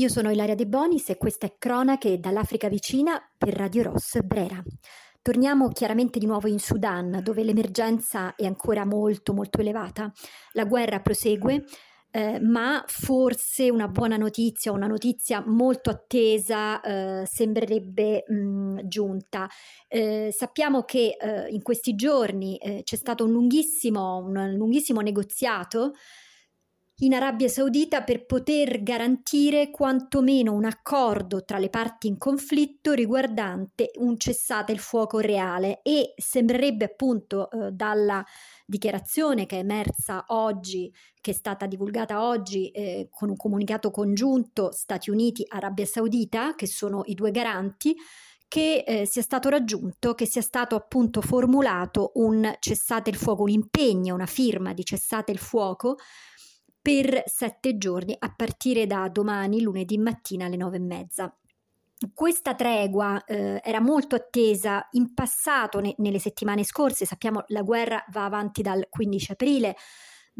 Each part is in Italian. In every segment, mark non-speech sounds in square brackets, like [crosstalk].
Io sono Ilaria De Bonis e questa è Cronache dall'Africa vicina per Radio Ross Brera. Torniamo chiaramente di nuovo in Sudan, dove l'emergenza è ancora molto molto elevata. La guerra prosegue, eh, ma forse una buona notizia, una notizia molto attesa, eh, sembrerebbe mh, giunta. Eh, sappiamo che eh, in questi giorni eh, c'è stato un lunghissimo, un lunghissimo negoziato in Arabia Saudita per poter garantire quantomeno un accordo tra le parti in conflitto riguardante un cessate il fuoco reale. E sembrerebbe appunto eh, dalla dichiarazione che è emersa oggi, che è stata divulgata oggi eh, con un comunicato congiunto Stati Uniti-Arabia Saudita, che sono i due garanti, che eh, sia stato raggiunto, che sia stato appunto formulato un cessate il fuoco, un impegno, una firma di cessate il fuoco per sette giorni a partire da domani, lunedì mattina alle nove e mezza. Questa tregua eh, era molto attesa in passato, ne, nelle settimane scorse, sappiamo la guerra va avanti dal 15 aprile,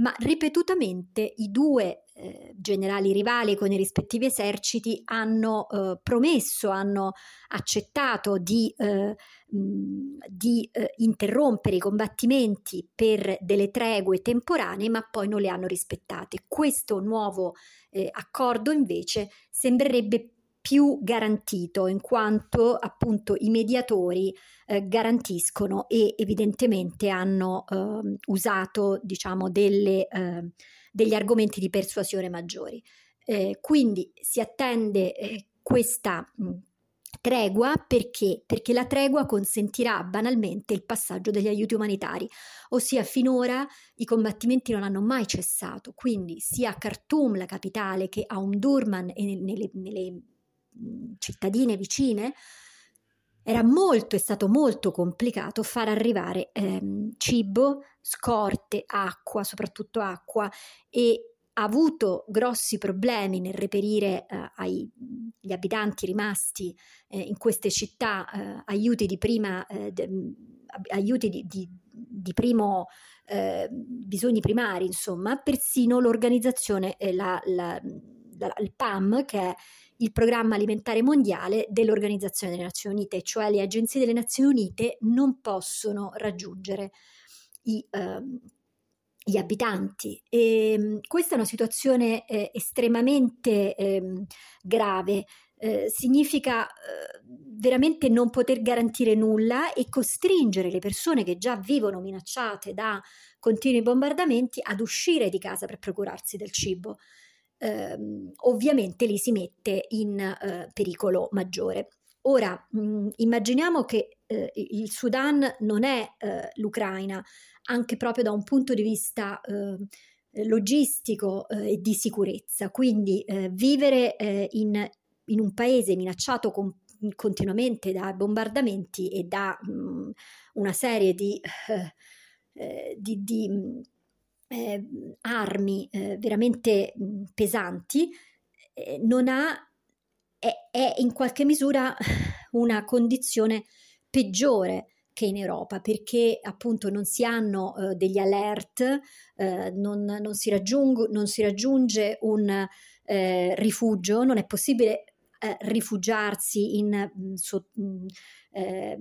ma ripetutamente i due eh, generali rivali con i rispettivi eserciti hanno eh, promesso, hanno accettato di, eh, di eh, interrompere i combattimenti per delle tregue temporanee, ma poi non le hanno rispettate. Questo nuovo eh, accordo invece sembrerebbe più garantito in quanto appunto i mediatori eh, garantiscono e evidentemente hanno eh, usato diciamo delle, eh, degli argomenti di persuasione maggiori. Eh, quindi si attende eh, questa mh, tregua perché? Perché la tregua consentirà banalmente il passaggio degli aiuti umanitari, ossia finora i combattimenti non hanno mai cessato, quindi sia a Khartoum, la capitale, che a Umdurman e nelle, nelle cittadine vicine, era molto, è stato molto complicato far arrivare ehm, cibo, scorte, acqua, soprattutto acqua, e ha avuto grossi problemi nel reperire eh, agli abitanti rimasti eh, in queste città eh, aiuti di prima, eh, de, aiuti di, di, di primo eh, bisogni primari, insomma, persino l'organizzazione, la, la, la, il PAM, che è il programma alimentare mondiale dell'Organizzazione delle Nazioni Unite, cioè le agenzie delle Nazioni Unite non possono raggiungere i, eh, gli abitanti. E, ehm, questa è una situazione eh, estremamente eh, grave. Significa eh, veramente non poter garantire nulla e costringere le persone che già vivono minacciate da continui bombardamenti ad uscire di casa per procurarsi del cibo ehm, ovviamente li si mette in eh, pericolo maggiore. Ora, mh, immaginiamo che eh, il Sudan non è eh, l'Ucraina, anche proprio da un punto di vista eh, logistico eh, e di sicurezza, quindi eh, vivere in, in, un paese minacciato con, continuamente da bombardamenti e da mh, una serie di, di, di eh, armi eh, veramente mh, pesanti, eh, non ha, è, è, in qualche misura [laughs] una condizione peggiore che in Europa perché appunto non si hanno eh, degli alert, eh, non, non, si non, si raggiunge un eh, rifugio, non è possibile eh, rifugiarsi in, mh, so, eh,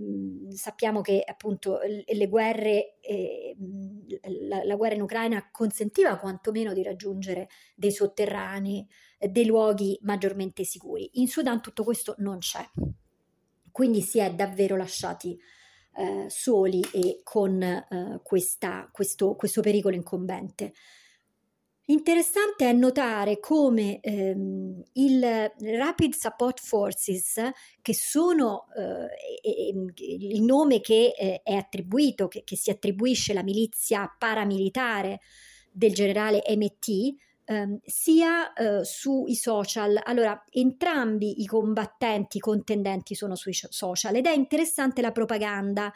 sappiamo che appunto le guerre, eh, la, la, guerra in Ucraina consentiva quantomeno di raggiungere dei sotterranei, dei luoghi maggiormente sicuri. In Sudan tutto questo non c'è, quindi si è davvero lasciati eh, soli e con eh, questa, questo, questo pericolo incombente. Interessante è notare come ehm, il Rapid Support Forces, che sono eh, il nome che eh, è attribuito, che, che, si attribuisce alla milizia paramilitare del generale MT, ehm, sia eh, sui social. Allora, entrambi i combattenti, contendenti sono sui social ed è interessante la propaganda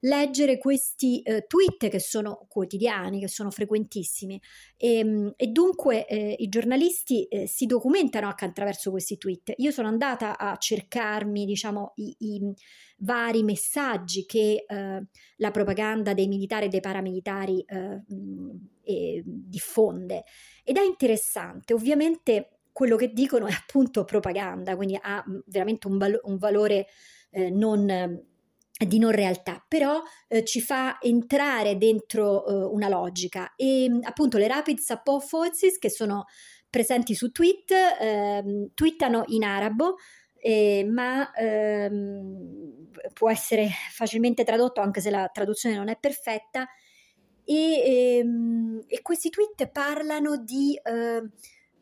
leggere questi eh, tweet che sono quotidiani, che sono frequentissimi e, ehm, e dunque eh, i giornalisti eh, si documentano anche attraverso questi tweet. Io sono andata a cercarmi diciamo i, i vari messaggi che eh, la propaganda dei militari e dei paramilitari eh, diffonde ed è interessante. Ovviamente quello che dicono è appunto propaganda, quindi ha veramente un, val- un valore eh, non di non realtà, però eh, ci fa entrare dentro eh, una logica. E appunto le rapid support forces che sono presenti su tweet eh, twittano in arabo eh, ma ehm, può essere facilmente tradotto anche se la traduzione non è perfetta. E, ehm, e questi tweet parlano di eh,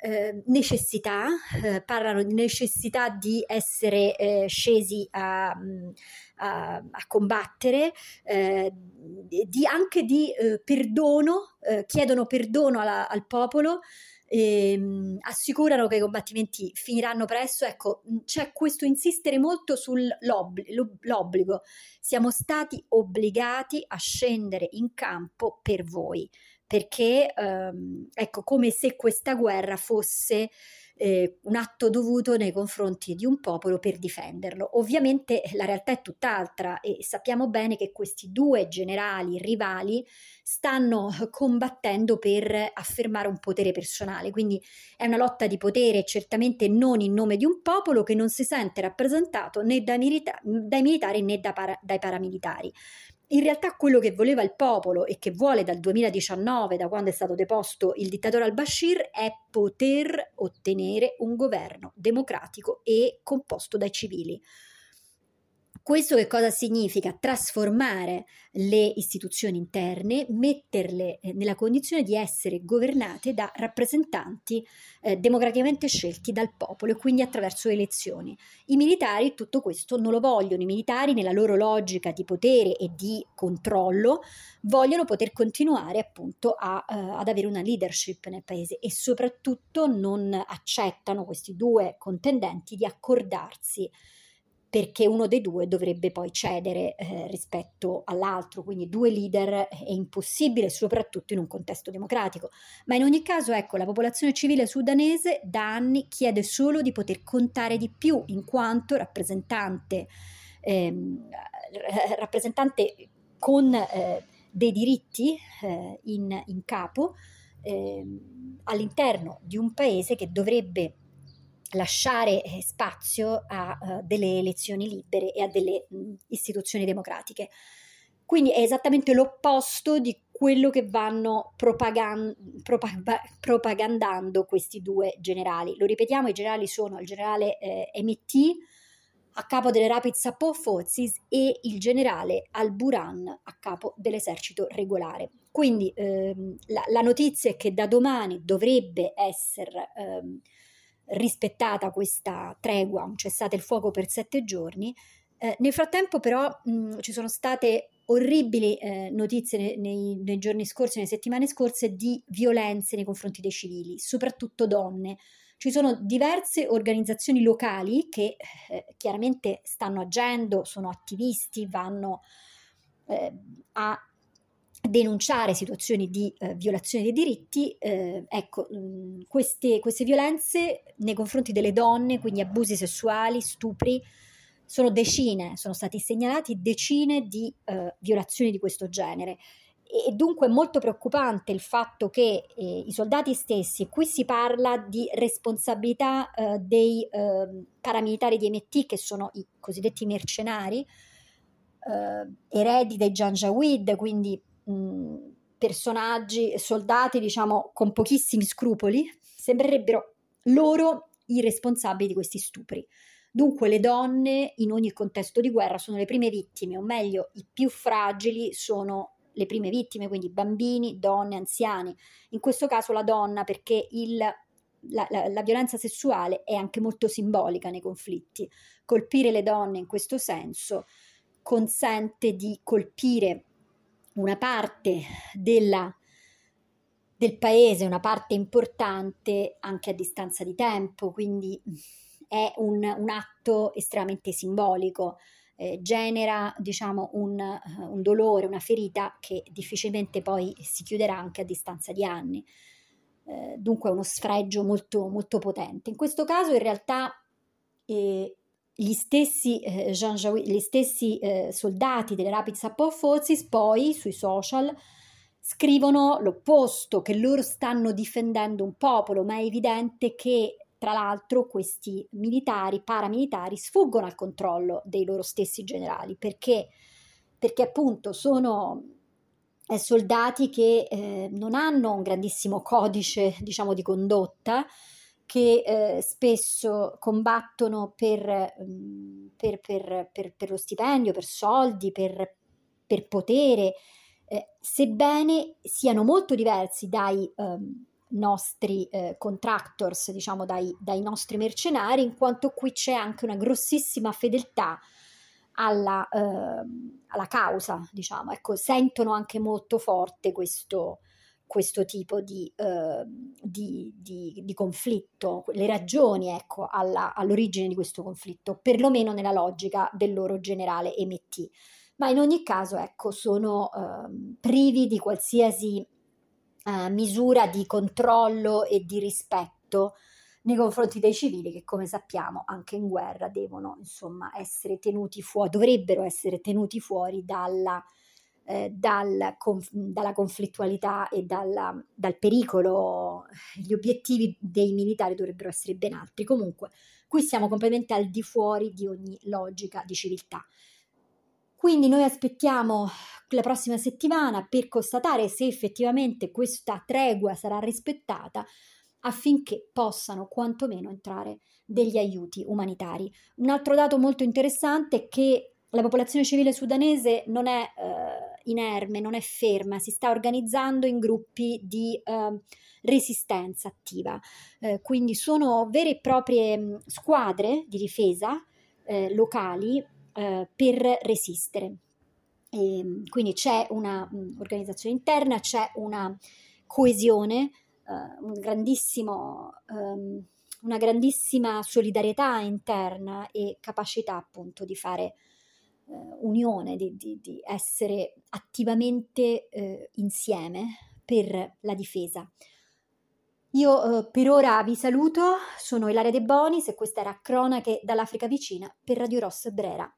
eh, necessità, eh, parlano di necessità di essere eh, scesi a, a, a combattere, eh, di, anche di eh, perdono, eh, chiedono perdono alla, al popolo ehm, assicurano che i combattimenti finiranno presto. Ecco, c'è questo insistere molto sull'obbligo. Siamo stati obbligati a scendere in campo per voi, perché ehm, ecco, come se questa guerra fosse eh, un atto dovuto nei confronti di un popolo per difenderlo. Ovviamente la realtà è tutt'altra e sappiamo bene che questi due generali rivali stanno combattendo per affermare un potere personale, quindi è una lotta di potere certamente non in nome di un popolo che non si sente rappresentato né dai, milita- dai militari né da para- dai paramilitari in realtà quello che voleva il popolo e che vuole dal 2019, da quando è stato deposto il dittatore al-Bashir, è poter ottenere un governo democratico e composto dai civili. Questo che cosa significa? Trasformare le istituzioni interne, metterle eh, nella condizione di essere governate da rappresentanti eh, democraticamente scelti dal popolo e quindi attraverso elezioni. I militari tutto questo non lo vogliono, i militari nella loro logica di potere e di controllo vogliono poter continuare appunto a, uh, ad avere una leadership nel paese e soprattutto non accettano questi due contendenti di accordarsi perché uno dei due dovrebbe poi cedere eh, rispetto all'altro, quindi due leader è impossibile, soprattutto in un contesto democratico. Ma in ogni caso, ecco, la popolazione civile sudanese da anni chiede solo di poter contare di più in quanto rappresentante, ehm, rappresentante con eh, dei diritti eh, in, in, capo ehm, all'interno di un paese che dovrebbe lasciare eh, spazio a uh, delle elezioni libere e a delle mh, istituzioni democratiche. Quindi è esattamente l'opposto di quello che vanno propagan- propag- propagandando questi due generali. Lo ripetiamo, i generali sono il generale eh, MT a capo delle Rapid Support Forces e il generale Al-Buran a capo dell'esercito regolare. Quindi ehm, la, la, notizia è che da domani dovrebbe essere ehm, rispettata questa tregua, un cessate il fuoco per sette giorni. Eh, nel frattempo però mh, ci sono state orribili eh, notizie nei, nei, nei, giorni scorsi, nelle settimane scorse, di violenze nei confronti dei civili, soprattutto donne. Ci sono diverse organizzazioni locali che eh, chiaramente stanno agendo, sono attivisti, vanno eh, a denunciare situazioni di eh, violazione dei diritti, eh, ecco, mh, mm, queste, queste, violenze nei confronti delle donne, quindi abusi sessuali, stupri, sono decine, sono stati segnalati decine di eh, violazioni di questo genere. E, dunque è molto preoccupante il fatto che eh, i soldati stessi, qui si parla di responsabilità eh, dei ehm, paramilitari di MT, che sono i cosiddetti mercenari, eh, eredi dei Janjaweed, quindi personaggi, soldati, diciamo, con pochissimi scrupoli, sembrerebbero loro i responsabili di questi stupri. Dunque le donne in ogni contesto di guerra sono le prime vittime, o meglio, i più fragili sono le prime vittime, quindi bambini, donne, anziani. In questo caso la donna perché il, la, la, la, violenza sessuale è anche molto simbolica nei conflitti. Colpire le donne in questo senso consente di colpire una parte della, del paese, una parte importante anche a distanza di tempo, quindi è un, un atto estremamente simbolico. Eh, genera diciamo un, un, dolore, una ferita che difficilmente poi si chiuderà anche a distanza di anni. Eh, dunque uno sfregio molto, molto potente. In questo caso in realtà eh, gli stessi, eh, gli stessi eh, soldati delle Rapid Support Forces poi sui social scrivono l'opposto, che loro stanno difendendo un popolo, ma è evidente che tra l'altro questi militari, paramilitari, sfuggono al controllo dei loro stessi generali perché, perché appunto sono eh, soldati che eh, non hanno un grandissimo codice, diciamo, di condotta, che eh, spesso combattono per, mm, per, per, per, lo stipendio, per soldi, per, potere, eh, sebbene siano molto diversi dai nostri eh, contractors, diciamo dai, dai, nostri mercenari, in quanto qui c'è anche una grossissima fedeltà alla, eh, alla causa, diciamo, ecco, sentono anche molto forte questo, questo tipo di, eh, di, di, di, conflitto, le ragioni ecco, alla, all'origine di questo conflitto, perlomeno nella logica del loro generale MT. Ma in ogni caso, ecco, sono eh, privi di qualsiasi eh, misura di controllo e di rispetto nei confronti dei civili che come sappiamo anche in guerra devono insomma essere tenuti fuori, dovrebbero essere tenuti fuori dalla, eh, dal, conf, dalla conflittualità e dalla, dal pericolo. Gli obiettivi dei militari dovrebbero essere ben altri. Comunque, qui siamo completamente al di fuori di ogni logica di civiltà. Quindi noi aspettiamo la prossima settimana per constatare se effettivamente questa tregua sarà rispettata affinché possano quantomeno entrare degli aiuti umanitari. Un altro dato molto interessante è che la popolazione civile sudanese non è eh, inerme, non è ferma, si sta organizzando in gruppi di eh, resistenza attiva, eh, quindi sono vere e proprie squadre di difesa eh, locali eh, per resistere. E, quindi c'è un'organizzazione interna, c'è una coesione uh, un grandissimo, um, una grandissima solidarietà interna e capacità appunto di fare uh, unione, di, di, di, essere attivamente uh, insieme per la difesa. Io per ora vi saluto, sono Ilaria De Bonis e questa era Cronache dall'Africa vicina per Radio Ross Brera.